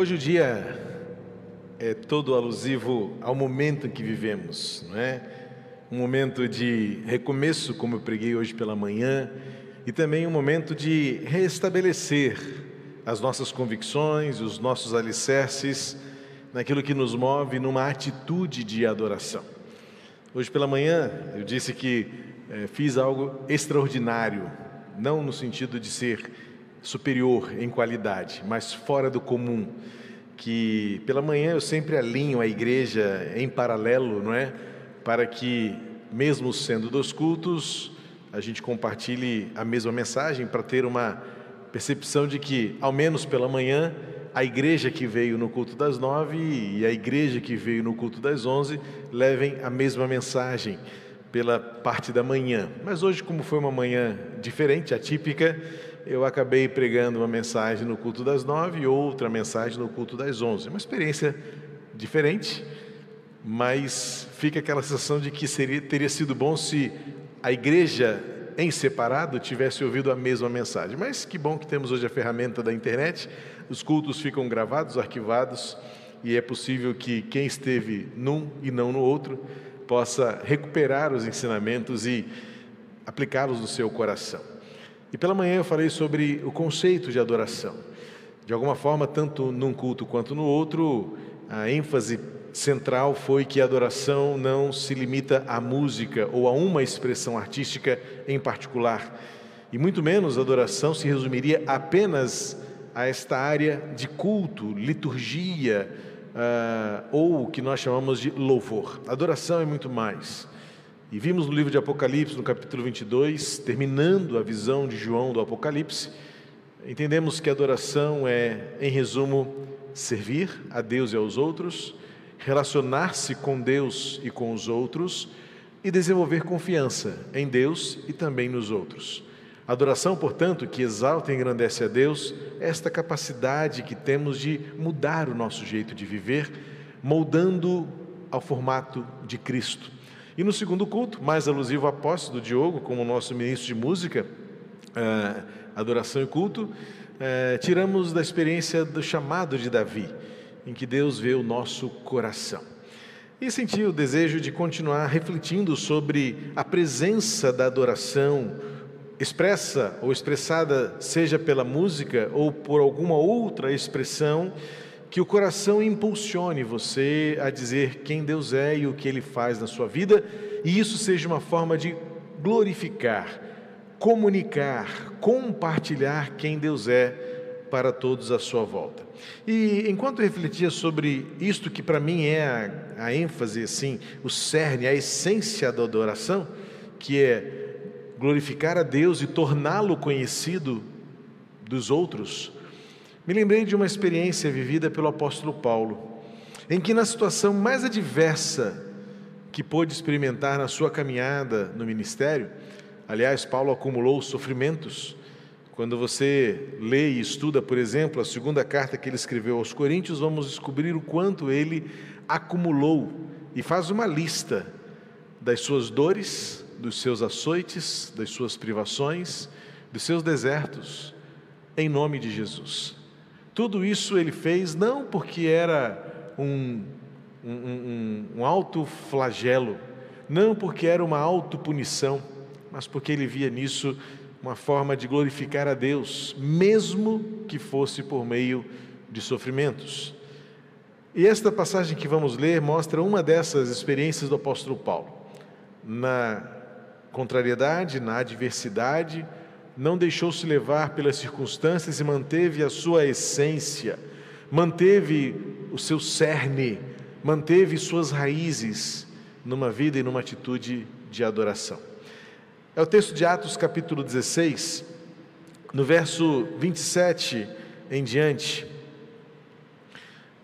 Hoje o dia é todo alusivo ao momento que vivemos, não é? Um momento de recomeço, como eu preguei hoje pela manhã, e também um momento de restabelecer as nossas convicções, os nossos alicerces naquilo que nos move numa atitude de adoração. Hoje pela manhã eu disse que é, fiz algo extraordinário, não no sentido de ser superior em qualidade, mas fora do comum. Que pela manhã eu sempre alinho a igreja em paralelo, não é? Para que, mesmo sendo dos cultos, a gente compartilhe a mesma mensagem, para ter uma percepção de que, ao menos pela manhã, a igreja que veio no culto das nove e a igreja que veio no culto das onze levem a mesma mensagem pela parte da manhã. Mas hoje, como foi uma manhã diferente, atípica, eu acabei pregando uma mensagem no culto das nove e outra mensagem no culto das onze. Uma experiência diferente, mas fica aquela sensação de que seria, teria sido bom se a igreja em separado tivesse ouvido a mesma mensagem. Mas que bom que temos hoje a ferramenta da internet, os cultos ficam gravados, arquivados, e é possível que quem esteve num e não no outro possa recuperar os ensinamentos e aplicá-los no seu coração. E pela manhã eu falei sobre o conceito de adoração. De alguma forma, tanto num culto quanto no outro, a ênfase central foi que a adoração não se limita à música ou a uma expressão artística em particular. E muito menos a adoração se resumiria apenas a esta área de culto, liturgia, uh, ou o que nós chamamos de louvor. Adoração é muito mais. E vimos no livro de Apocalipse, no capítulo 22, terminando a visão de João do Apocalipse, entendemos que adoração é, em resumo, servir a Deus e aos outros, relacionar-se com Deus e com os outros e desenvolver confiança em Deus e também nos outros. Adoração, portanto, que exalta e engrandece a Deus, é esta capacidade que temos de mudar o nosso jeito de viver, moldando ao formato de Cristo. E no segundo culto, mais alusivo posse do Diogo, como nosso ministro de música, uh, adoração e culto, uh, tiramos da experiência do chamado de Davi, em que Deus vê o nosso coração. E senti o desejo de continuar refletindo sobre a presença da adoração, expressa ou expressada, seja pela música ou por alguma outra expressão, que o coração impulsione você a dizer quem Deus é e o que Ele faz na sua vida, e isso seja uma forma de glorificar, comunicar, compartilhar quem Deus é para todos à sua volta. E enquanto refletia sobre isto que para mim é a, a ênfase, assim, o cerne, a essência da adoração, que é glorificar a Deus e torná-lo conhecido dos outros, me lembrei de uma experiência vivida pelo apóstolo Paulo, em que, na situação mais adversa que pôde experimentar na sua caminhada no ministério, aliás, Paulo acumulou sofrimentos. Quando você lê e estuda, por exemplo, a segunda carta que ele escreveu aos Coríntios, vamos descobrir o quanto ele acumulou e faz uma lista das suas dores, dos seus açoites, das suas privações, dos seus desertos, em nome de Jesus. Tudo isso ele fez não porque era um, um, um, um alto flagelo, não porque era uma autopunição, mas porque ele via nisso uma forma de glorificar a Deus, mesmo que fosse por meio de sofrimentos. E esta passagem que vamos ler mostra uma dessas experiências do apóstolo Paulo. Na contrariedade, na adversidade, não deixou-se levar pelas circunstâncias e manteve a sua essência, manteve o seu cerne, manteve suas raízes numa vida e numa atitude de adoração. É o texto de Atos, capítulo 16, no verso 27 em diante.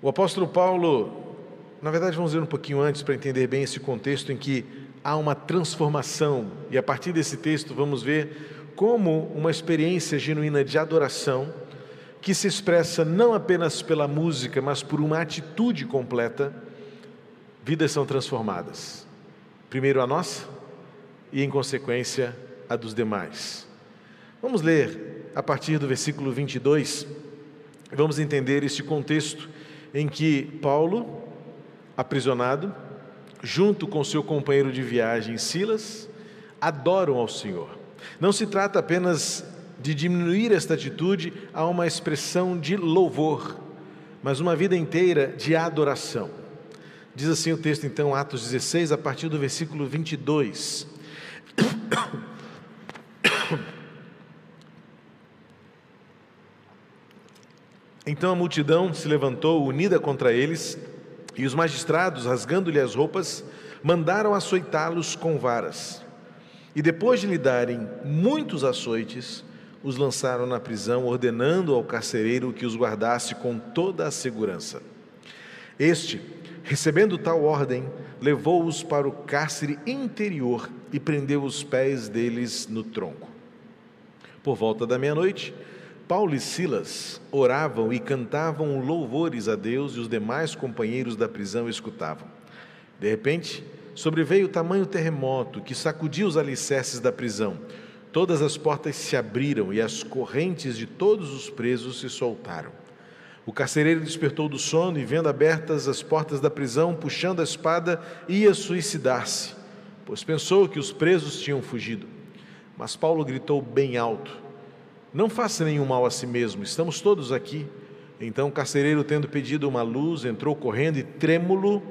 O apóstolo Paulo, na verdade, vamos ver um pouquinho antes para entender bem esse contexto em que há uma transformação, e a partir desse texto vamos ver como uma experiência genuína de adoração que se expressa não apenas pela música, mas por uma atitude completa, vidas são transformadas. Primeiro a nossa e, em consequência, a dos demais. Vamos ler a partir do versículo 22 vamos entender este contexto em que Paulo, aprisionado, junto com seu companheiro de viagem Silas, adoram ao Senhor. Não se trata apenas de diminuir esta atitude a uma expressão de louvor, mas uma vida inteira de adoração. Diz assim o texto, então, Atos 16, a partir do versículo 22. Então a multidão se levantou unida contra eles, e os magistrados, rasgando-lhe as roupas, mandaram açoitá-los com varas. E depois de lhe darem muitos açoites, os lançaram na prisão, ordenando ao carcereiro que os guardasse com toda a segurança. Este, recebendo tal ordem, levou-os para o cárcere interior e prendeu os pés deles no tronco. Por volta da meia-noite, Paulo e Silas oravam e cantavam louvores a Deus e os demais companheiros da prisão escutavam. De repente, sobreveio tamanho terremoto que sacudiu os alicerces da prisão. Todas as portas se abriram e as correntes de todos os presos se soltaram. O carcereiro despertou do sono e, vendo abertas as portas da prisão, puxando a espada, ia suicidar-se, pois pensou que os presos tinham fugido. Mas Paulo gritou bem alto: não faça nenhum mal a si mesmo, estamos todos aqui. Então o carcereiro, tendo pedido uma luz, entrou correndo e, trêmulo,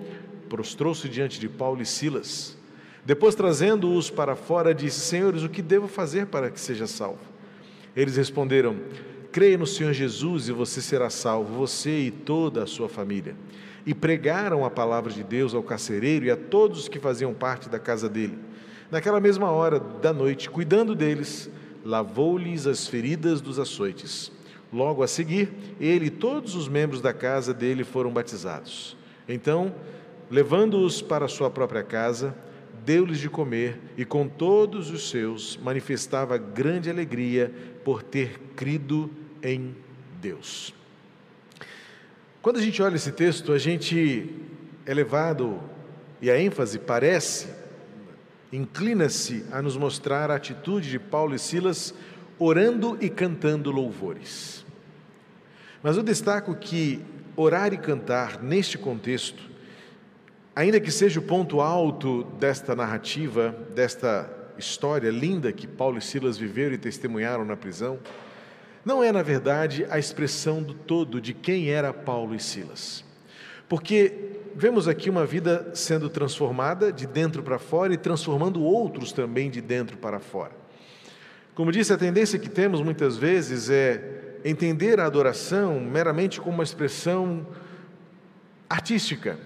prostrou-se diante de Paulo e Silas. Depois, trazendo-os para fora, disse: Senhores, o que devo fazer para que seja salvo? Eles responderam: Creia no Senhor Jesus e você será salvo, você e toda a sua família. E pregaram a palavra de Deus ao carcereiro e a todos os que faziam parte da casa dele. Naquela mesma hora da noite, cuidando deles, lavou-lhes as feridas dos açoites. Logo a seguir, ele e todos os membros da casa dele foram batizados. Então, levando-os para sua própria casa, deu-lhes de comer e com todos os seus manifestava grande alegria por ter crido em Deus. Quando a gente olha esse texto, a gente é levado, e a ênfase parece inclina-se a nos mostrar a atitude de Paulo e Silas orando e cantando louvores. Mas eu destaco que orar e cantar neste contexto, ainda que seja o ponto alto desta narrativa, desta história linda que Paulo e Silas viveram e testemunharam na prisão, não é, na verdade, a expressão do todo de quem era Paulo e Silas. Porque vemos aqui uma vida sendo transformada de dentro para fora e transformando outros também de dentro para fora. Como disse, a tendência que temos muitas vezes é entender a adoração meramente como uma expressão artística,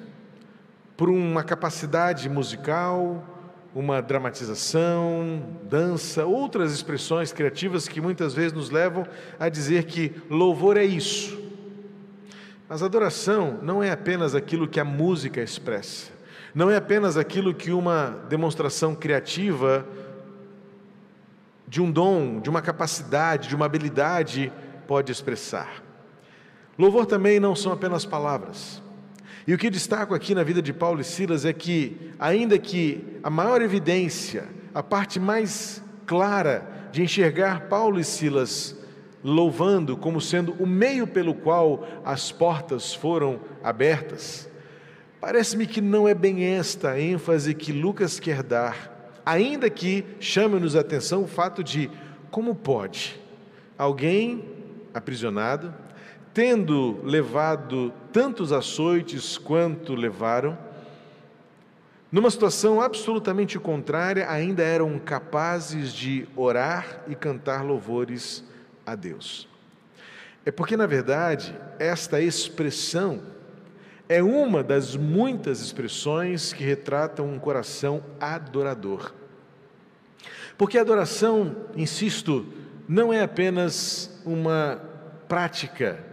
por uma capacidade musical, uma dramatização, dança, outras expressões criativas que muitas vezes nos levam a dizer que louvor é isso. Mas adoração não é apenas aquilo que a música expressa, não é apenas aquilo que uma demonstração criativa de um dom, de uma capacidade, de uma habilidade pode expressar. Louvor também não são apenas palavras. E o que destaco aqui na vida de Paulo e Silas é que, ainda que a maior evidência, a parte mais clara de enxergar Paulo e Silas louvando como sendo o meio pelo qual as portas foram abertas. Parece-me que não é bem esta a ênfase que Lucas quer dar, ainda que chame-nos a atenção o fato de como pode alguém aprisionado, tendo levado tantos açoites quanto levaram, numa situação absolutamente contrária, ainda eram capazes de orar e cantar louvores a Deus. É porque, na verdade, esta expressão é uma das muitas expressões que retratam um coração adorador. Porque a adoração, insisto, não é apenas uma prática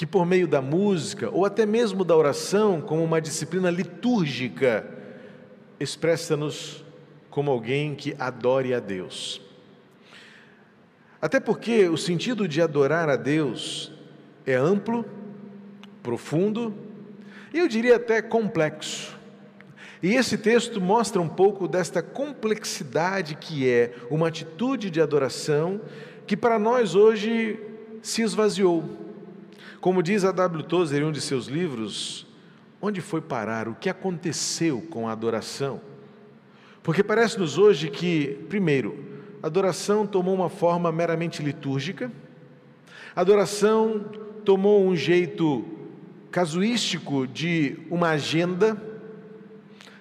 que, por meio da música ou até mesmo da oração, como uma disciplina litúrgica, expressa-nos como alguém que adore a Deus. Até porque o sentido de adorar a Deus é amplo, profundo e eu diria até complexo. E esse texto mostra um pouco desta complexidade que é uma atitude de adoração que para nós hoje se esvaziou. Como diz a W. Tozer em um de seus livros, onde foi parar? O que aconteceu com a adoração? Porque parece-nos hoje que, primeiro, a adoração tomou uma forma meramente litúrgica, a adoração tomou um jeito casuístico de uma agenda.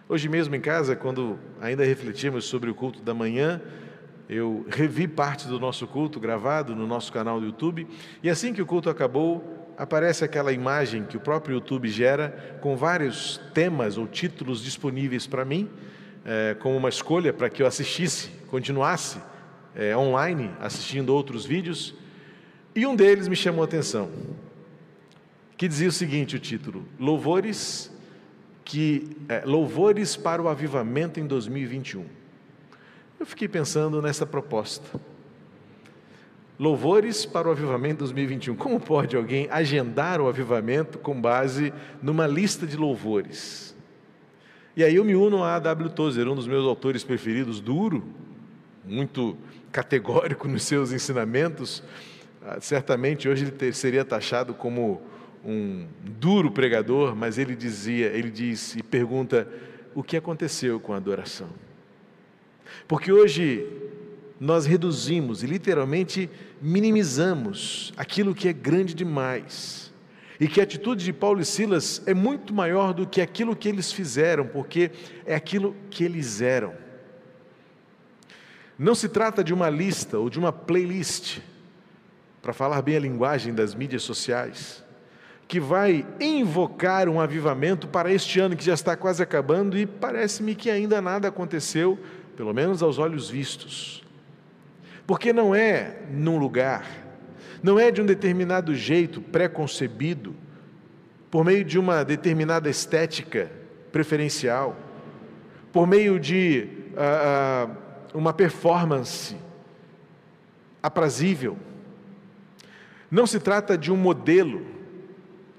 Hoje mesmo em casa, quando ainda refletimos sobre o culto da manhã, eu revi parte do nosso culto gravado no nosso canal do YouTube, e assim que o culto acabou, aparece aquela imagem que o próprio YouTube gera com vários temas ou títulos disponíveis para mim, é, como uma escolha para que eu assistisse, continuasse é, online assistindo outros vídeos, e um deles me chamou a atenção, que dizia o seguinte: o título, Louvores, que, é, Louvores para o Avivamento em 2021. Eu fiquei pensando nessa proposta. Louvores para o Avivamento 2021. Como pode alguém agendar o avivamento com base numa lista de louvores? E aí eu me uno a A.W. Tozer, um dos meus autores preferidos, duro, muito categórico nos seus ensinamentos, ah, certamente hoje ele ter, seria taxado como um duro pregador, mas ele dizia, ele diz e pergunta o que aconteceu com a adoração. Porque hoje nós reduzimos e literalmente minimizamos aquilo que é grande demais. E que a atitude de Paulo e Silas é muito maior do que aquilo que eles fizeram, porque é aquilo que eles eram. Não se trata de uma lista ou de uma playlist, para falar bem a linguagem das mídias sociais, que vai invocar um avivamento para este ano que já está quase acabando e parece-me que ainda nada aconteceu, pelo menos aos olhos vistos. Porque não é num lugar, não é de um determinado jeito preconcebido, por meio de uma determinada estética preferencial, por meio de. Uh, uh, uma performance aprazível. Não se trata de um modelo.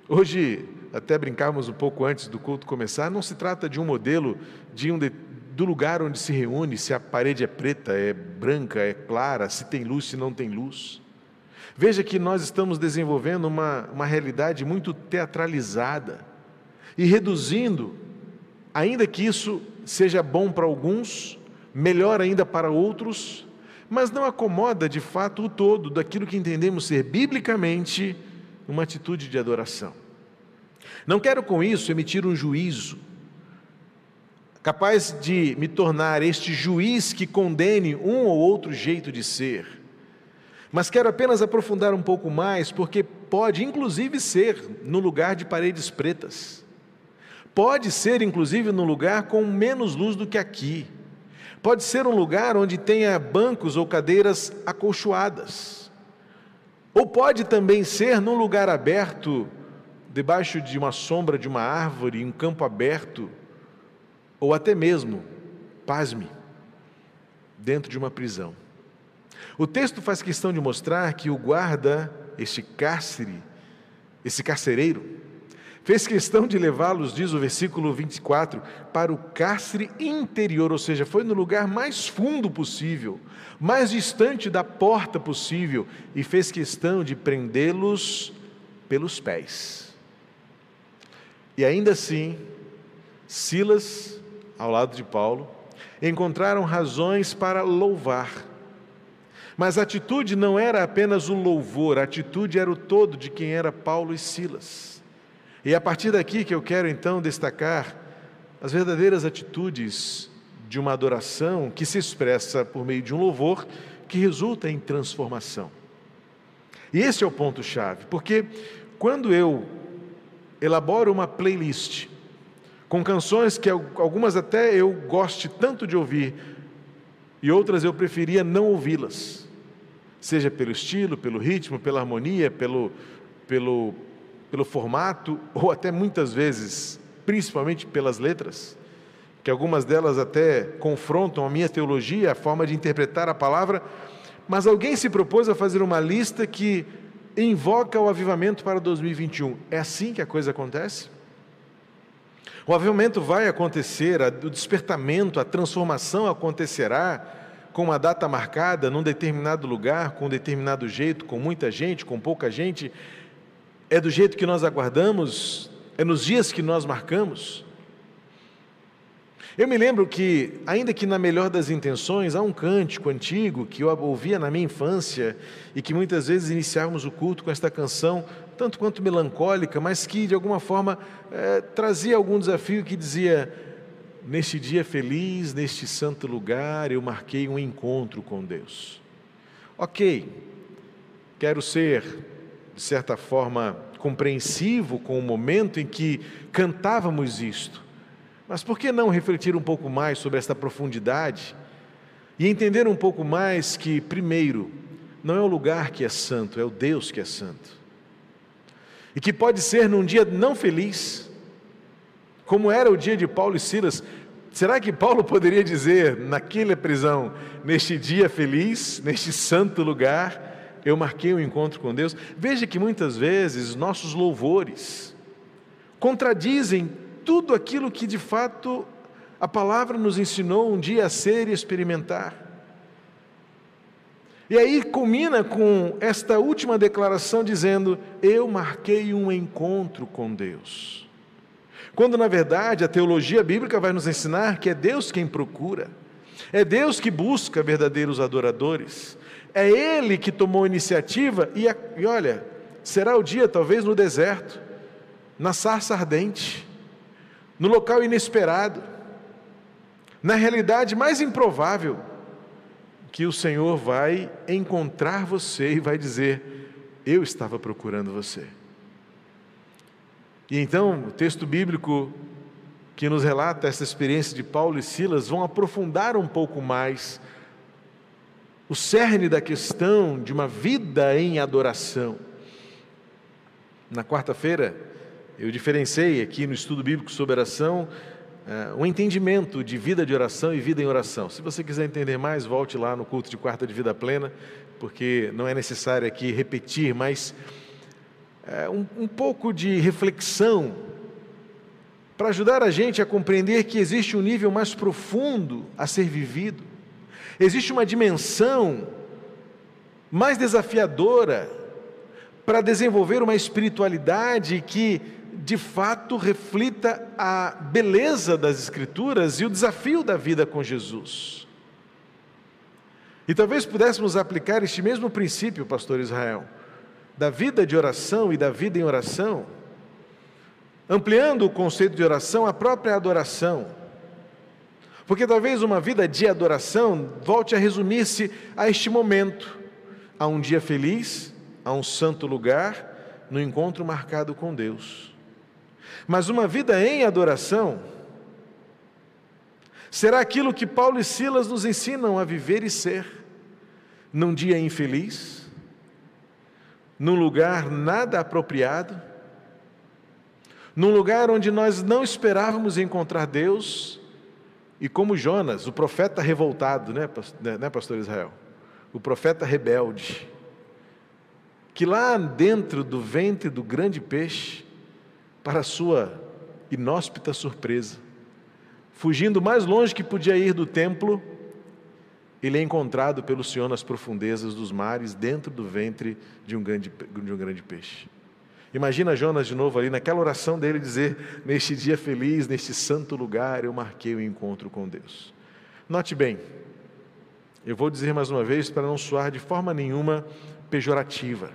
Hoje, até brincávamos um pouco antes do culto começar, não se trata de um modelo de um de, do lugar onde se reúne, se a parede é preta, é branca, é clara, se tem luz, se não tem luz. Veja que nós estamos desenvolvendo uma, uma realidade muito teatralizada e reduzindo, ainda que isso seja bom para alguns, melhor ainda para outros, mas não acomoda de fato o todo daquilo que entendemos ser biblicamente uma atitude de adoração. Não quero com isso emitir um juízo, capaz de me tornar este juiz que condene um ou outro jeito de ser, mas quero apenas aprofundar um pouco mais, porque pode inclusive ser no lugar de paredes pretas, pode ser inclusive no lugar com menos luz do que aqui. Pode ser um lugar onde tenha bancos ou cadeiras acolchoadas. Ou pode também ser num lugar aberto, debaixo de uma sombra de uma árvore, em um campo aberto, ou até mesmo, pasme, dentro de uma prisão. O texto faz questão de mostrar que o guarda, este cárcere, esse carcereiro, Fez questão de levá-los, diz o versículo 24, para o cárcere interior, ou seja, foi no lugar mais fundo possível, mais distante da porta possível, e fez questão de prendê-los pelos pés. E ainda assim, Silas, ao lado de Paulo, encontraram razões para louvar. Mas a atitude não era apenas o louvor, a atitude era o todo de quem era Paulo e Silas. E é a partir daqui que eu quero então destacar as verdadeiras atitudes de uma adoração que se expressa por meio de um louvor que resulta em transformação. E esse é o ponto-chave, porque quando eu elaboro uma playlist com canções que algumas até eu goste tanto de ouvir e outras eu preferia não ouvi-las, seja pelo estilo, pelo ritmo, pela harmonia, pelo, pelo pelo formato, ou até muitas vezes, principalmente pelas letras, que algumas delas até confrontam a minha teologia, a forma de interpretar a palavra, mas alguém se propôs a fazer uma lista que invoca o avivamento para 2021. É assim que a coisa acontece? O avivamento vai acontecer, o despertamento, a transformação acontecerá com uma data marcada, num determinado lugar, com um determinado jeito, com muita gente, com pouca gente, É do jeito que nós aguardamos? É nos dias que nós marcamos? Eu me lembro que, ainda que na melhor das intenções, há um cântico antigo que eu ouvia na minha infância e que muitas vezes iniciávamos o culto com esta canção, tanto quanto melancólica, mas que de alguma forma é, trazia algum desafio que dizia: Neste dia feliz, neste santo lugar, eu marquei um encontro com Deus. Ok, quero ser, de certa forma, compreensivo com o momento em que cantávamos isto mas por que não refletir um pouco mais sobre esta profundidade e entender um pouco mais que, primeiro, não é o lugar que é santo, é o Deus que é santo. E que pode ser num dia não feliz, como era o dia de Paulo e Silas. Será que Paulo poderia dizer, naquela prisão, neste dia feliz, neste santo lugar, eu marquei um encontro com Deus? Veja que muitas vezes nossos louvores contradizem tudo aquilo que de fato a palavra nos ensinou um dia a ser e experimentar. E aí culmina com esta última declaração dizendo: Eu marquei um encontro com Deus. Quando na verdade a teologia bíblica vai nos ensinar que é Deus quem procura, é Deus que busca verdadeiros adoradores, é Ele que tomou a iniciativa e, e olha, será o dia talvez no deserto, na sarça ardente, no local inesperado, na realidade mais improvável, que o Senhor vai encontrar você e vai dizer: Eu estava procurando você. E então, o texto bíblico que nos relata essa experiência de Paulo e Silas vão aprofundar um pouco mais o cerne da questão de uma vida em adoração. Na quarta-feira, eu diferenciei aqui no estudo bíblico sobre oração um entendimento de vida de oração e vida em oração. Se você quiser entender mais, volte lá no culto de quarta de vida plena, porque não é necessário aqui repetir, mas uh, um, um pouco de reflexão para ajudar a gente a compreender que existe um nível mais profundo a ser vivido, existe uma dimensão mais desafiadora para desenvolver uma espiritualidade que de fato reflita a beleza das Escrituras e o desafio da vida com Jesus. E talvez pudéssemos aplicar este mesmo princípio, pastor Israel, da vida de oração e da vida em oração, ampliando o conceito de oração à própria adoração. Porque talvez uma vida de adoração volte a resumir-se a este momento, a um dia feliz, a um santo lugar, no encontro marcado com Deus. Mas uma vida em adoração? Será aquilo que Paulo e Silas nos ensinam a viver e ser, num dia infeliz, num lugar nada apropriado, num lugar onde nós não esperávamos encontrar Deus, e como Jonas, o profeta revoltado, né, né, né pastor Israel? O profeta rebelde, que lá dentro do ventre do grande peixe, para sua inóspita surpresa, fugindo mais longe que podia ir do templo, ele é encontrado pelo Senhor nas profundezas dos mares, dentro do ventre de um grande, de um grande peixe. Imagina Jonas de novo ali, naquela oração dele, dizer: Neste dia feliz, neste santo lugar, eu marquei o encontro com Deus. Note bem, eu vou dizer mais uma vez para não soar de forma nenhuma pejorativa.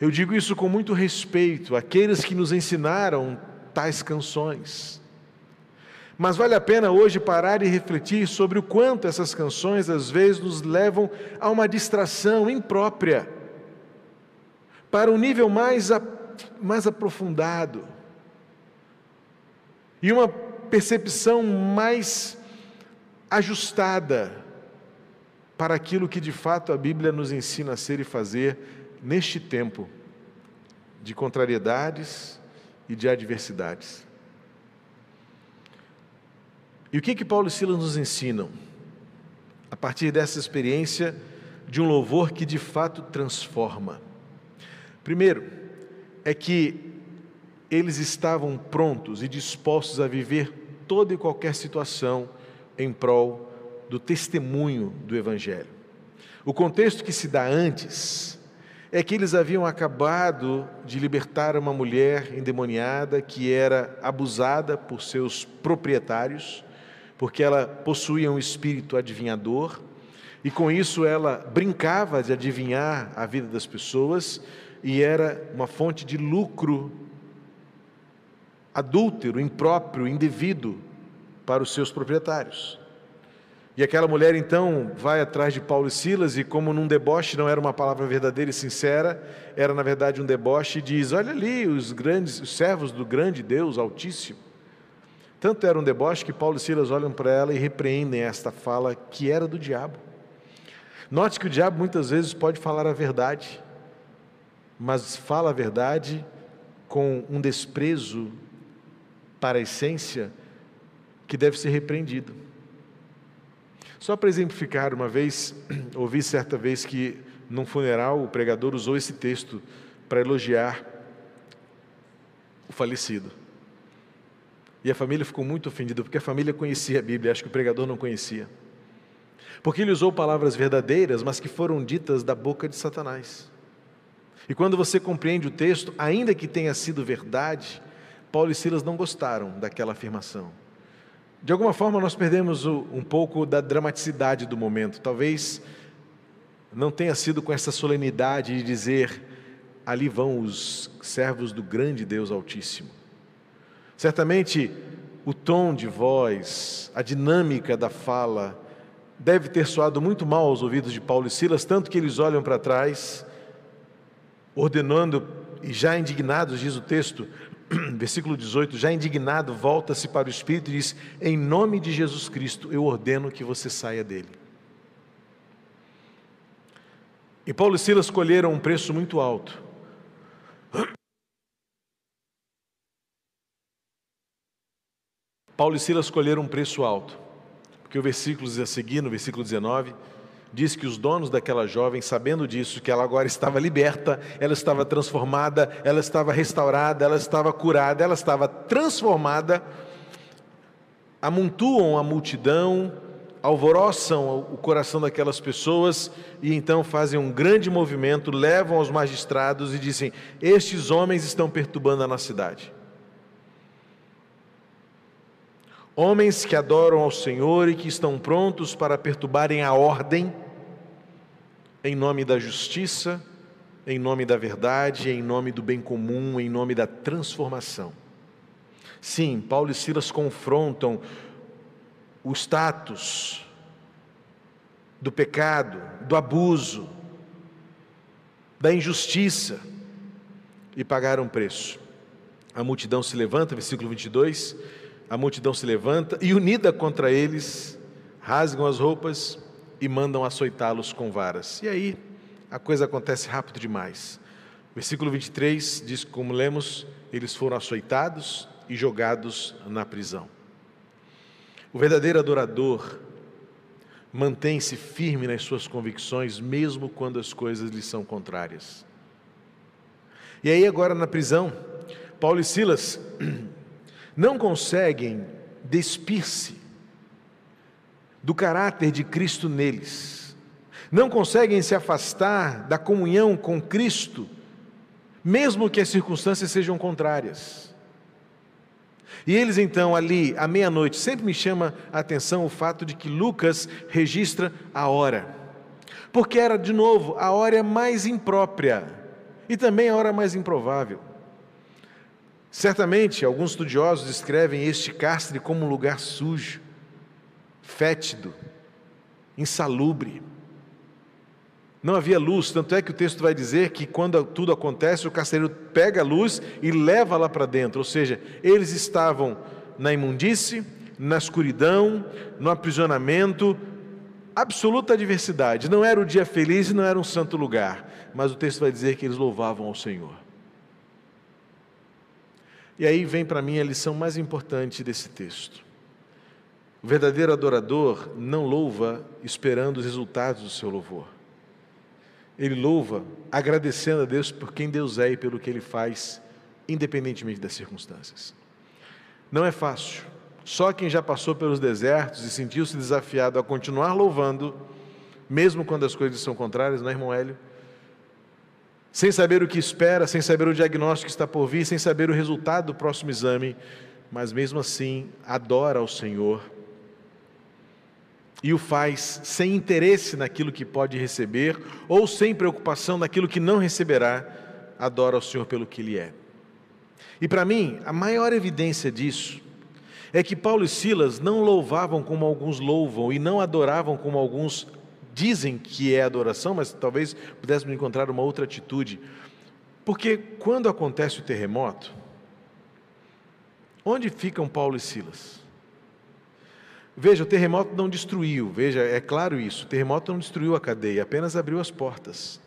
Eu digo isso com muito respeito àqueles que nos ensinaram tais canções. Mas vale a pena hoje parar e refletir sobre o quanto essas canções às vezes nos levam a uma distração imprópria, para um nível mais, a, mais aprofundado e uma percepção mais ajustada para aquilo que de fato a Bíblia nos ensina a ser e fazer neste tempo de contrariedades e de adversidades. E o que que Paulo e Silas nos ensinam? A partir dessa experiência de um louvor que de fato transforma. Primeiro, é que eles estavam prontos e dispostos a viver toda e qualquer situação em prol do testemunho do Evangelho. O contexto que se dá antes é que eles haviam acabado de libertar uma mulher endemoniada que era abusada por seus proprietários, porque ela possuía um espírito adivinhador, e com isso ela brincava de adivinhar a vida das pessoas e era uma fonte de lucro adúltero, impróprio, indevido para os seus proprietários. E aquela mulher então vai atrás de Paulo e Silas, e como num deboche não era uma palavra verdadeira e sincera, era na verdade um deboche, e diz: Olha ali os grandes, os servos do grande Deus Altíssimo. Tanto era um deboche que Paulo e Silas olham para ela e repreendem esta fala que era do diabo. Note que o diabo muitas vezes pode falar a verdade, mas fala a verdade com um desprezo para a essência que deve ser repreendido. Só para exemplificar, uma vez, ouvi certa vez que num funeral o pregador usou esse texto para elogiar o falecido. E a família ficou muito ofendida, porque a família conhecia a Bíblia, acho que o pregador não conhecia. Porque ele usou palavras verdadeiras, mas que foram ditas da boca de Satanás. E quando você compreende o texto, ainda que tenha sido verdade, Paulo e Silas não gostaram daquela afirmação. De alguma forma, nós perdemos um pouco da dramaticidade do momento. Talvez não tenha sido com essa solenidade de dizer: ali vão os servos do grande Deus Altíssimo. Certamente, o tom de voz, a dinâmica da fala, deve ter soado muito mal aos ouvidos de Paulo e Silas, tanto que eles olham para trás, ordenando, e já indignados, diz o texto, versículo 18, já indignado, volta-se para o Espírito e diz: Em nome de Jesus Cristo, eu ordeno que você saia dele. E Paulo e Silas escolheram um preço muito alto. Paulo e Silas escolheram um preço alto, porque o versículo a seguir, no versículo 19, diz que os donos daquela jovem, sabendo disso, que ela agora estava liberta, ela estava transformada, ela estava restaurada, ela estava curada, ela estava transformada, amontoam a multidão, alvoroçam o coração daquelas pessoas e então fazem um grande movimento, levam aos magistrados e dizem: Estes homens estão perturbando a nossa cidade. Homens que adoram ao Senhor e que estão prontos para perturbarem a ordem, em nome da justiça, em nome da verdade, em nome do bem comum, em nome da transformação. Sim, Paulo e Silas confrontam o status do pecado, do abuso, da injustiça e pagaram preço. A multidão se levanta, versículo 22 a multidão se levanta e, unida contra eles, rasgam as roupas e mandam açoitá-los com varas. E aí a coisa acontece rápido demais. Versículo 23 diz: como lemos, eles foram açoitados e jogados na prisão. O verdadeiro adorador mantém-se firme nas suas convicções, mesmo quando as coisas lhe são contrárias. E aí, agora na prisão, Paulo e Silas não conseguem despir-se do caráter de Cristo neles, não conseguem se afastar da comunhão com Cristo, mesmo que as circunstâncias sejam contrárias. E eles então ali, à meia-noite, sempre me chama a atenção o fato de que Lucas registra a hora, porque era de novo a hora mais imprópria e também a hora mais improvável. Certamente, alguns estudiosos descrevem este cárcere como um lugar sujo, fétido, insalubre. Não havia luz, tanto é que o texto vai dizer que quando tudo acontece, o carcereiro pega a luz e leva lá para dentro, ou seja, eles estavam na imundície, na escuridão, no aprisionamento, absoluta adversidade. Não era o dia feliz e não era um santo lugar, mas o texto vai dizer que eles louvavam ao Senhor. E aí vem para mim a lição mais importante desse texto. O verdadeiro adorador não louva esperando os resultados do seu louvor. Ele louva agradecendo a Deus por quem Deus é e pelo que ele faz, independentemente das circunstâncias. Não é fácil. Só quem já passou pelos desertos e sentiu-se desafiado a continuar louvando, mesmo quando as coisas são contrárias, não é, irmão Hélio? Sem saber o que espera, sem saber o diagnóstico que está por vir, sem saber o resultado do próximo exame, mas mesmo assim adora ao Senhor e o faz sem interesse naquilo que pode receber ou sem preocupação naquilo que não receberá, adora ao Senhor pelo que Ele é. E para mim, a maior evidência disso é que Paulo e Silas não louvavam como alguns louvam e não adoravam como alguns dizem que é adoração, mas talvez pudéssemos encontrar uma outra atitude. Porque quando acontece o terremoto, onde ficam Paulo e Silas? Veja, o terremoto não destruiu, veja, é claro isso, o terremoto não destruiu a cadeia, apenas abriu as portas.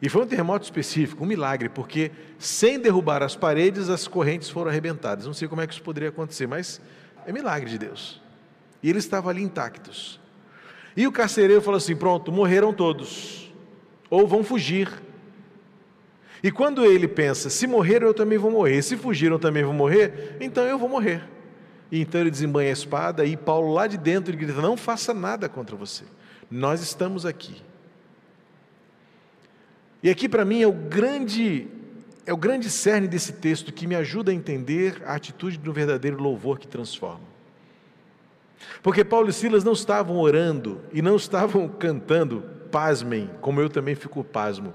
E foi um terremoto específico, um milagre, porque sem derrubar as paredes, as correntes foram arrebentadas. Não sei como é que isso poderia acontecer, mas é milagre de Deus. E eles estavam ali intactos. E o carcereiro falou assim: pronto, morreram todos, ou vão fugir. E quando ele pensa, se morreram eu também vou morrer, se fugiram eu também vou morrer, então eu vou morrer. E então ele desembanha a espada e Paulo lá de dentro grita: não faça nada contra você, nós estamos aqui. E aqui para mim é o grande é o grande cerne desse texto que me ajuda a entender a atitude do verdadeiro louvor que transforma. Porque Paulo e Silas não estavam orando e não estavam cantando, pasmem, como eu também fico pasmo,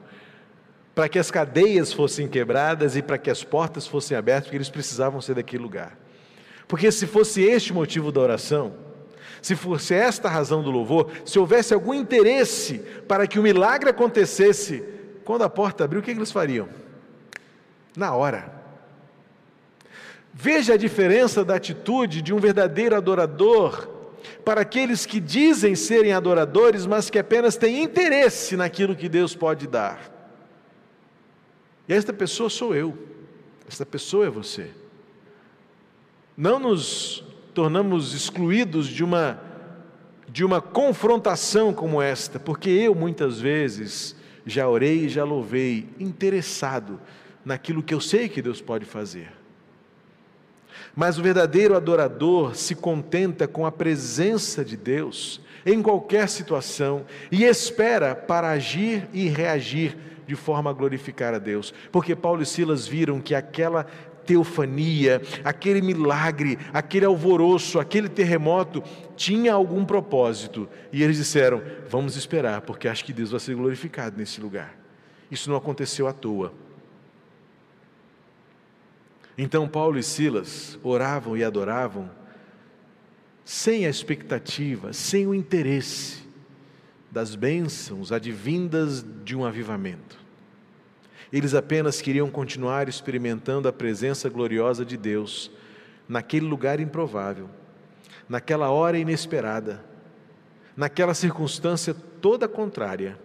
para que as cadeias fossem quebradas e para que as portas fossem abertas, porque eles precisavam ser daquele lugar. Porque se fosse este motivo da oração, se fosse esta a razão do louvor, se houvesse algum interesse para que o milagre acontecesse, quando a porta abriu, o que eles fariam? Na hora. Veja a diferença da atitude de um verdadeiro adorador para aqueles que dizem serem adoradores, mas que apenas têm interesse naquilo que Deus pode dar. E esta pessoa sou eu, esta pessoa é você. Não nos tornamos excluídos de uma de uma confrontação como esta, porque eu muitas vezes já orei e já louvei interessado naquilo que eu sei que Deus pode fazer. Mas o verdadeiro adorador se contenta com a presença de Deus em qualquer situação e espera para agir e reagir de forma a glorificar a Deus. Porque Paulo e Silas viram que aquela teofania, aquele milagre, aquele alvoroço, aquele terremoto tinha algum propósito. E eles disseram: Vamos esperar, porque acho que Deus vai ser glorificado nesse lugar. Isso não aconteceu à toa. Então Paulo e Silas oravam e adoravam sem a expectativa, sem o interesse das bênçãos advindas de um avivamento. Eles apenas queriam continuar experimentando a presença gloriosa de Deus naquele lugar improvável, naquela hora inesperada, naquela circunstância toda contrária,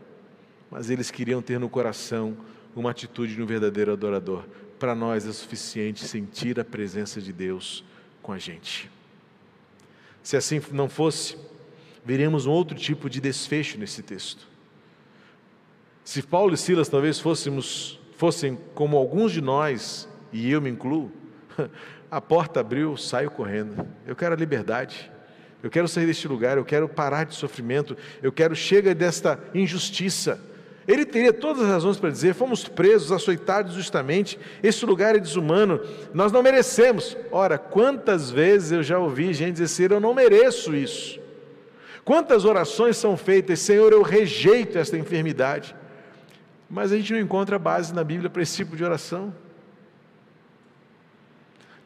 mas eles queriam ter no coração uma atitude de um verdadeiro adorador para nós é suficiente sentir a presença de Deus com a gente. Se assim não fosse, veríamos um outro tipo de desfecho nesse texto. Se Paulo e Silas talvez fôssemos, fossem como alguns de nós, e eu me incluo, a porta abriu, saio correndo. Eu quero a liberdade. Eu quero sair deste lugar, eu quero parar de sofrimento, eu quero chega desta injustiça. Ele teria todas as razões para dizer: fomos presos, açoitados justamente, esse lugar é desumano, nós não merecemos. Ora, quantas vezes eu já ouvi gente dizer eu não mereço isso. Quantas orações são feitas, Senhor, eu rejeito esta enfermidade. Mas a gente não encontra base na Bíblia para esse tipo de oração.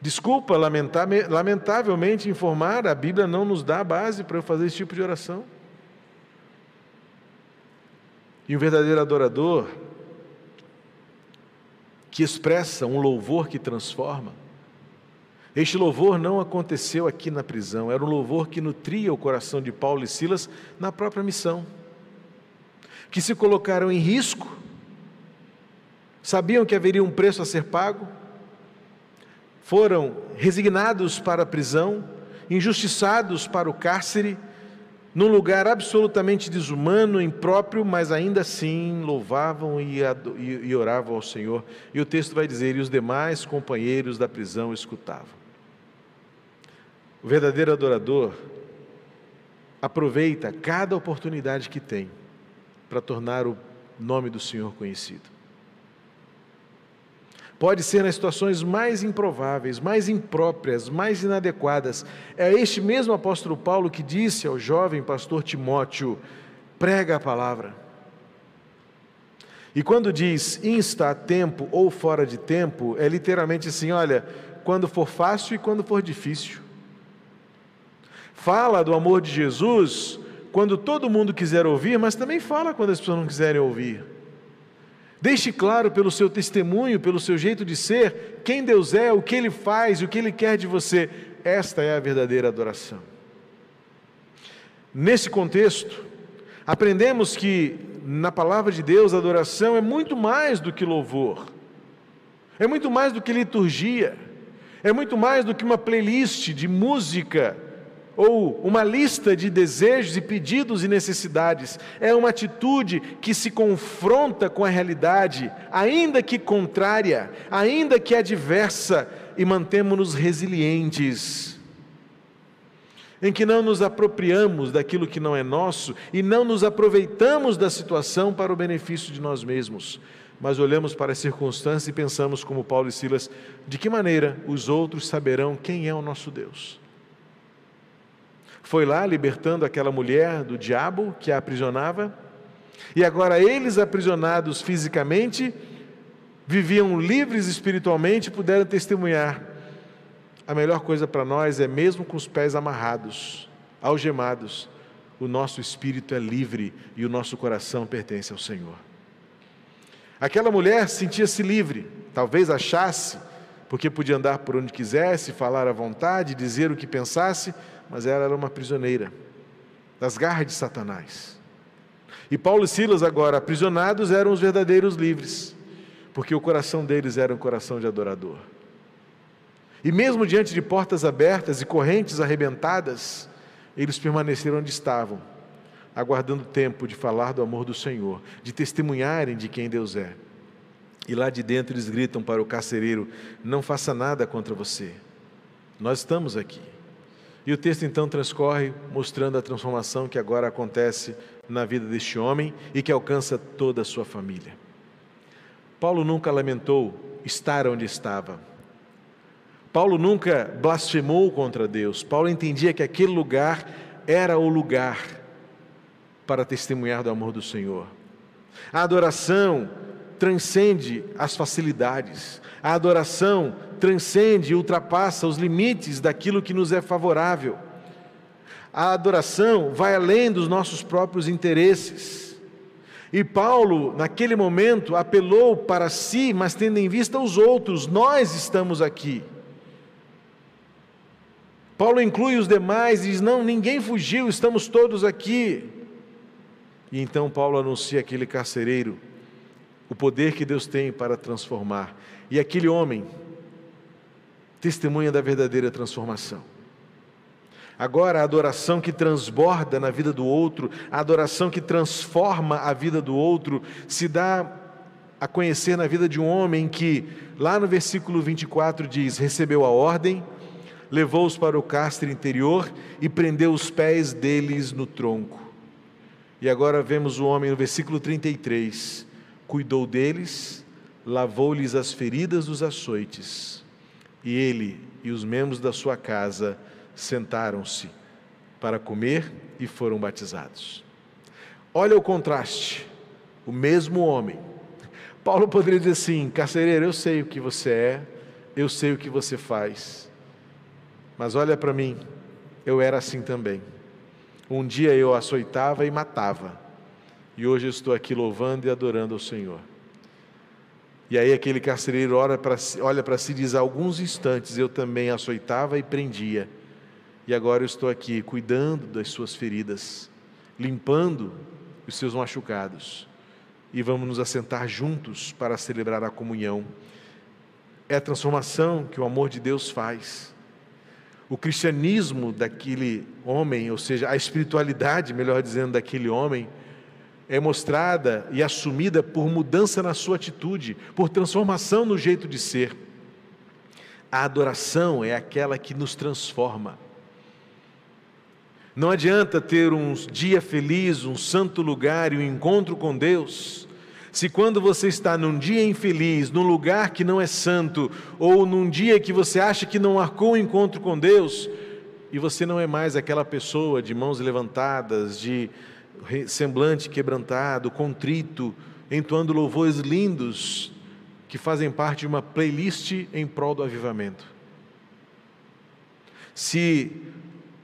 Desculpa, lamentavelmente informar, a Bíblia não nos dá base para eu fazer esse tipo de oração. E um verdadeiro adorador, que expressa um louvor que transforma, este louvor não aconteceu aqui na prisão, era um louvor que nutria o coração de Paulo e Silas na própria missão, que se colocaram em risco, sabiam que haveria um preço a ser pago, foram resignados para a prisão, injustiçados para o cárcere, num lugar absolutamente desumano, impróprio, mas ainda assim louvavam e, e oravam ao Senhor. E o texto vai dizer: e os demais companheiros da prisão escutavam. O verdadeiro adorador aproveita cada oportunidade que tem para tornar o nome do Senhor conhecido. Pode ser nas situações mais improváveis, mais impróprias, mais inadequadas. É este mesmo apóstolo Paulo que disse ao jovem pastor Timóteo: prega a palavra. E quando diz insta a tempo ou fora de tempo, é literalmente assim: olha, quando for fácil e quando for difícil. Fala do amor de Jesus quando todo mundo quiser ouvir, mas também fala quando as pessoas não quiserem ouvir. Deixe claro pelo seu testemunho, pelo seu jeito de ser, quem Deus é, o que Ele faz, o que Ele quer de você. Esta é a verdadeira adoração. Nesse contexto, aprendemos que na palavra de Deus a adoração é muito mais do que louvor, é muito mais do que liturgia, é muito mais do que uma playlist de música ou uma lista de desejos e pedidos e necessidades, é uma atitude que se confronta com a realidade, ainda que contrária, ainda que adversa, e mantemos-nos resilientes. Em que não nos apropriamos daquilo que não é nosso e não nos aproveitamos da situação para o benefício de nós mesmos, mas olhamos para as circunstâncias e pensamos, como Paulo e Silas, de que maneira os outros saberão quem é o nosso Deus foi lá libertando aquela mulher do diabo que a aprisionava, e agora eles, aprisionados fisicamente, viviam livres espiritualmente e puderam testemunhar. A melhor coisa para nós é, mesmo com os pés amarrados, algemados, o nosso espírito é livre e o nosso coração pertence ao Senhor. Aquela mulher sentia-se livre, talvez achasse, porque podia andar por onde quisesse, falar à vontade, dizer o que pensasse, mas ela era uma prisioneira das garras de Satanás. E Paulo e Silas, agora aprisionados, eram os verdadeiros livres, porque o coração deles era um coração de adorador. E mesmo diante de portas abertas e correntes arrebentadas, eles permaneceram onde estavam, aguardando tempo de falar do amor do Senhor, de testemunharem de quem Deus é. E lá de dentro eles gritam para o carcereiro: Não faça nada contra você, nós estamos aqui. E o texto então transcorre mostrando a transformação que agora acontece na vida deste homem e que alcança toda a sua família. Paulo nunca lamentou estar onde estava. Paulo nunca blasfemou contra Deus. Paulo entendia que aquele lugar era o lugar para testemunhar do amor do Senhor. A adoração transcende as facilidades. A adoração transcende e ultrapassa os limites daquilo que nos é favorável. A adoração vai além dos nossos próprios interesses. E Paulo, naquele momento, apelou para si, mas tendo em vista os outros, nós estamos aqui. Paulo inclui os demais e diz: Não, ninguém fugiu, estamos todos aqui. E então Paulo anuncia aquele carcereiro o poder que Deus tem para transformar. E aquele homem testemunha da verdadeira transformação. Agora, a adoração que transborda na vida do outro, a adoração que transforma a vida do outro, se dá a conhecer na vida de um homem que, lá no versículo 24, diz: recebeu a ordem, levou-os para o cárcere interior e prendeu os pés deles no tronco. E agora vemos o homem no versículo 33 cuidou deles, lavou-lhes as feridas dos açoites, e ele e os membros da sua casa sentaram-se para comer e foram batizados. Olha o contraste, o mesmo homem. Paulo poderia dizer assim: carcereiro, eu sei o que você é, eu sei o que você faz, mas olha para mim, eu era assim também. Um dia eu açoitava e matava e hoje estou aqui louvando e adorando ao Senhor. E aí aquele carcereiro olha para si e diz: alguns instantes eu também açoitava e prendia, e agora eu estou aqui cuidando das suas feridas, limpando os seus machucados, e vamos nos assentar juntos para celebrar a comunhão. É a transformação que o amor de Deus faz. O cristianismo daquele homem, ou seja, a espiritualidade, melhor dizendo, daquele homem, é mostrada e assumida por mudança na sua atitude, por transformação no jeito de ser. A adoração é aquela que nos transforma. Não adianta ter um dia feliz, um santo lugar e um encontro com Deus, Se quando você está num dia infeliz, num lugar que não é santo, ou num dia que você acha que não marcou um encontro com Deus, e você não é mais aquela pessoa de mãos levantadas, de semblante quebrantado, contrito, entoando louvores lindos que fazem parte de uma playlist em prol do avivamento. Se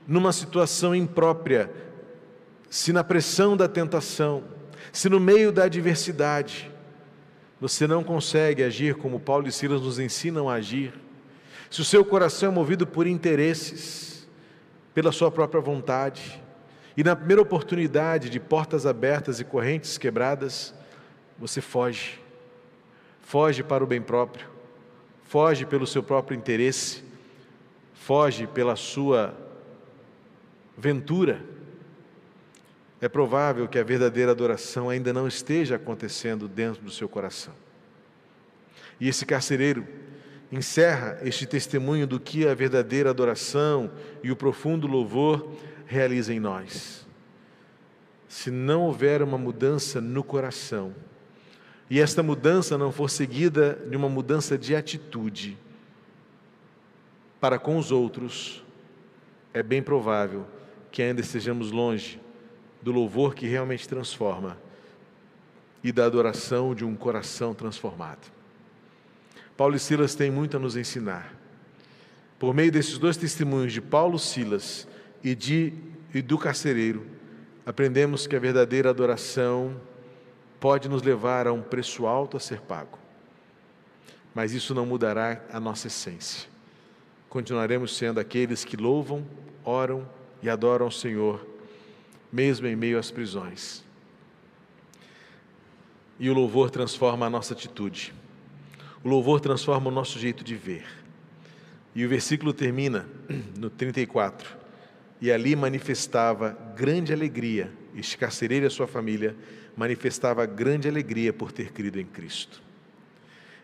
numa situação imprópria, se na pressão da tentação, se no meio da adversidade, você não consegue agir como Paulo e Silas nos ensinam a agir, se o seu coração é movido por interesses, pela sua própria vontade, e na primeira oportunidade de portas abertas e correntes quebradas, você foge. Foge para o bem próprio, foge pelo seu próprio interesse, foge pela sua ventura. É provável que a verdadeira adoração ainda não esteja acontecendo dentro do seu coração. E esse carcereiro encerra este testemunho do que a verdadeira adoração e o profundo louvor realiza em nós. Se não houver uma mudança no coração, e esta mudança não for seguida de uma mudança de atitude para com os outros, é bem provável que ainda estejamos longe do louvor que realmente transforma e da adoração de um coração transformado. Paulo e Silas têm muito a nos ensinar. Por meio desses dois testemunhos de Paulo, Silas e, de, e do carcereiro, aprendemos que a verdadeira adoração pode nos levar a um preço alto a ser pago. Mas isso não mudará a nossa essência. Continuaremos sendo aqueles que louvam, oram e adoram ao Senhor, mesmo em meio às prisões. E o louvor transforma a nossa atitude. O louvor transforma o nosso jeito de ver. E o versículo termina no 34 e ali manifestava grande alegria. Este carcereiro e a sua família manifestava grande alegria por ter crido em Cristo.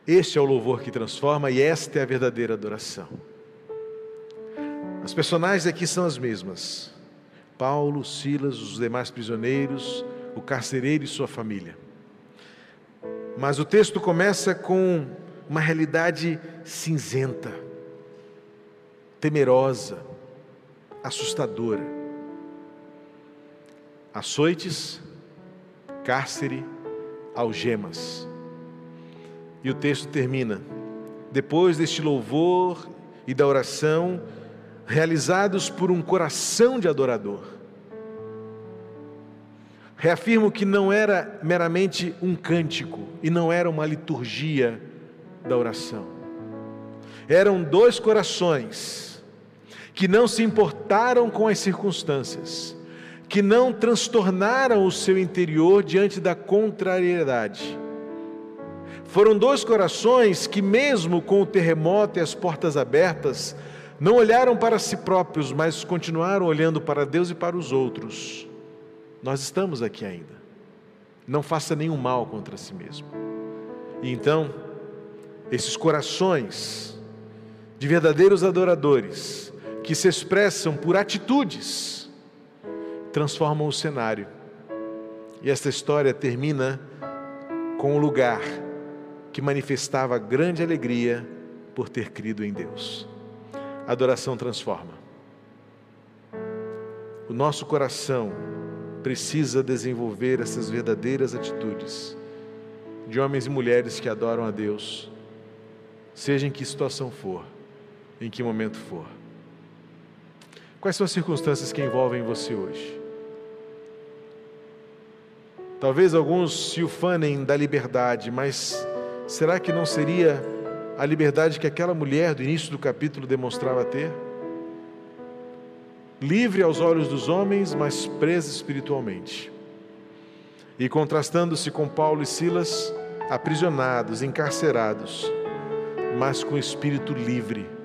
Este é o louvor que transforma e esta é a verdadeira adoração. As personagens aqui são as mesmas: Paulo, Silas, os demais prisioneiros, o carcereiro e sua família. Mas o texto começa com uma realidade cinzenta, temerosa, assustadora. Açoites, cárcere, algemas. E o texto termina. Depois deste louvor e da oração, realizados por um coração de adorador. Reafirmo que não era meramente um cântico e não era uma liturgia da oração. Eram dois corações que não se importaram com as circunstâncias, que não transtornaram o seu interior diante da contrariedade. Foram dois corações que, mesmo com o terremoto e as portas abertas, não olharam para si próprios, mas continuaram olhando para Deus e para os outros. Nós estamos aqui ainda. Não faça nenhum mal contra si mesmo. E então, esses corações de verdadeiros adoradores, que se expressam por atitudes, transformam o cenário. E esta história termina com um lugar que manifestava grande alegria por ter crido em Deus. A adoração transforma. O nosso coração precisa desenvolver essas verdadeiras atitudes de homens e mulheres que adoram a Deus, seja em que situação for, em que momento for. Quais são as circunstâncias que envolvem você hoje? Talvez alguns se ufanem da liberdade, mas será que não seria a liberdade que aquela mulher do início do capítulo demonstrava ter? Livre aos olhos dos homens, mas presa espiritualmente. E contrastando-se com Paulo e Silas, aprisionados, encarcerados, mas com espírito livre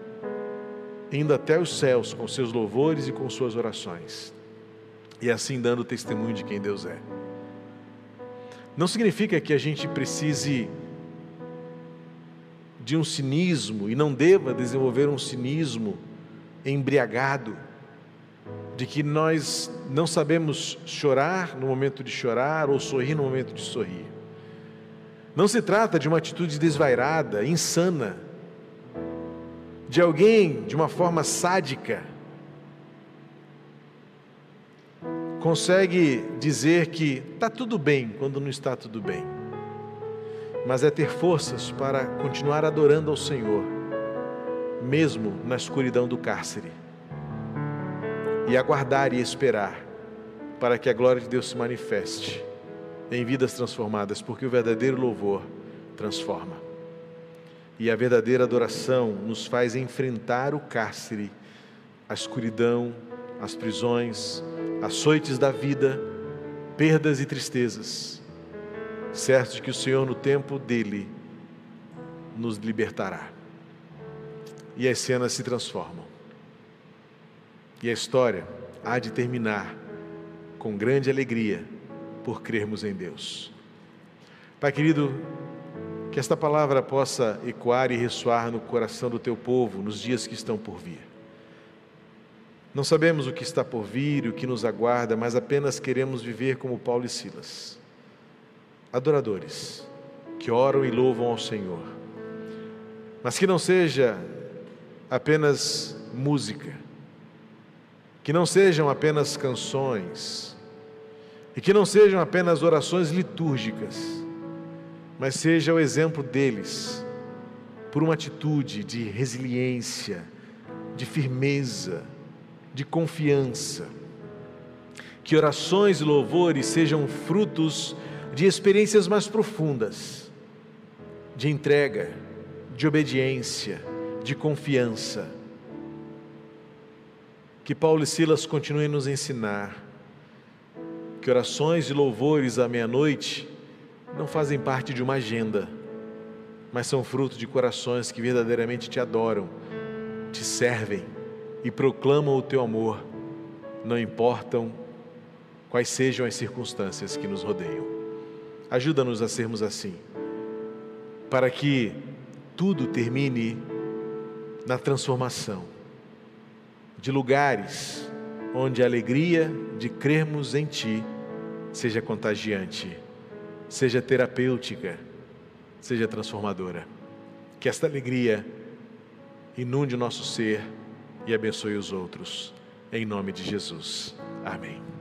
indo até os céus com seus louvores e com suas orações, e assim dando testemunho de quem Deus é. Não significa que a gente precise de um cinismo e não deva desenvolver um cinismo embriagado, de que nós não sabemos chorar no momento de chorar ou sorrir no momento de sorrir. Não se trata de uma atitude desvairada, insana, de alguém de uma forma sádica. Consegue dizer que está tudo bem quando não está tudo bem, mas é ter forças para continuar adorando ao Senhor, mesmo na escuridão do cárcere, e aguardar e esperar para que a glória de Deus se manifeste em vidas transformadas, porque o verdadeiro louvor transforma. E a verdadeira adoração nos faz enfrentar o cárcere, a escuridão, as prisões, açoites da vida, perdas e tristezas, certos de que o Senhor, no tempo dele, nos libertará. E as cenas se transformam. E a história há de terminar com grande alegria por crermos em Deus. Pai querido, que esta palavra possa ecoar e ressoar no coração do teu povo nos dias que estão por vir. Não sabemos o que está por vir, o que nos aguarda, mas apenas queremos viver como Paulo e Silas, adoradores, que oram e louvam ao Senhor. Mas que não seja apenas música, que não sejam apenas canções, e que não sejam apenas orações litúrgicas, mas seja o exemplo deles por uma atitude de resiliência, de firmeza, de confiança. Que orações e louvores sejam frutos de experiências mais profundas, de entrega, de obediência, de confiança. Que Paulo e Silas continuem nos ensinar que orações e louvores à meia-noite não fazem parte de uma agenda, mas são fruto de corações que verdadeiramente te adoram, te servem e proclamam o teu amor, não importam quais sejam as circunstâncias que nos rodeiam. Ajuda-nos a sermos assim, para que tudo termine na transformação de lugares onde a alegria de crermos em Ti seja contagiante, seja terapêutica, seja transformadora. Que esta alegria inunde o nosso ser e abençoe os outros. Em nome de Jesus. Amém.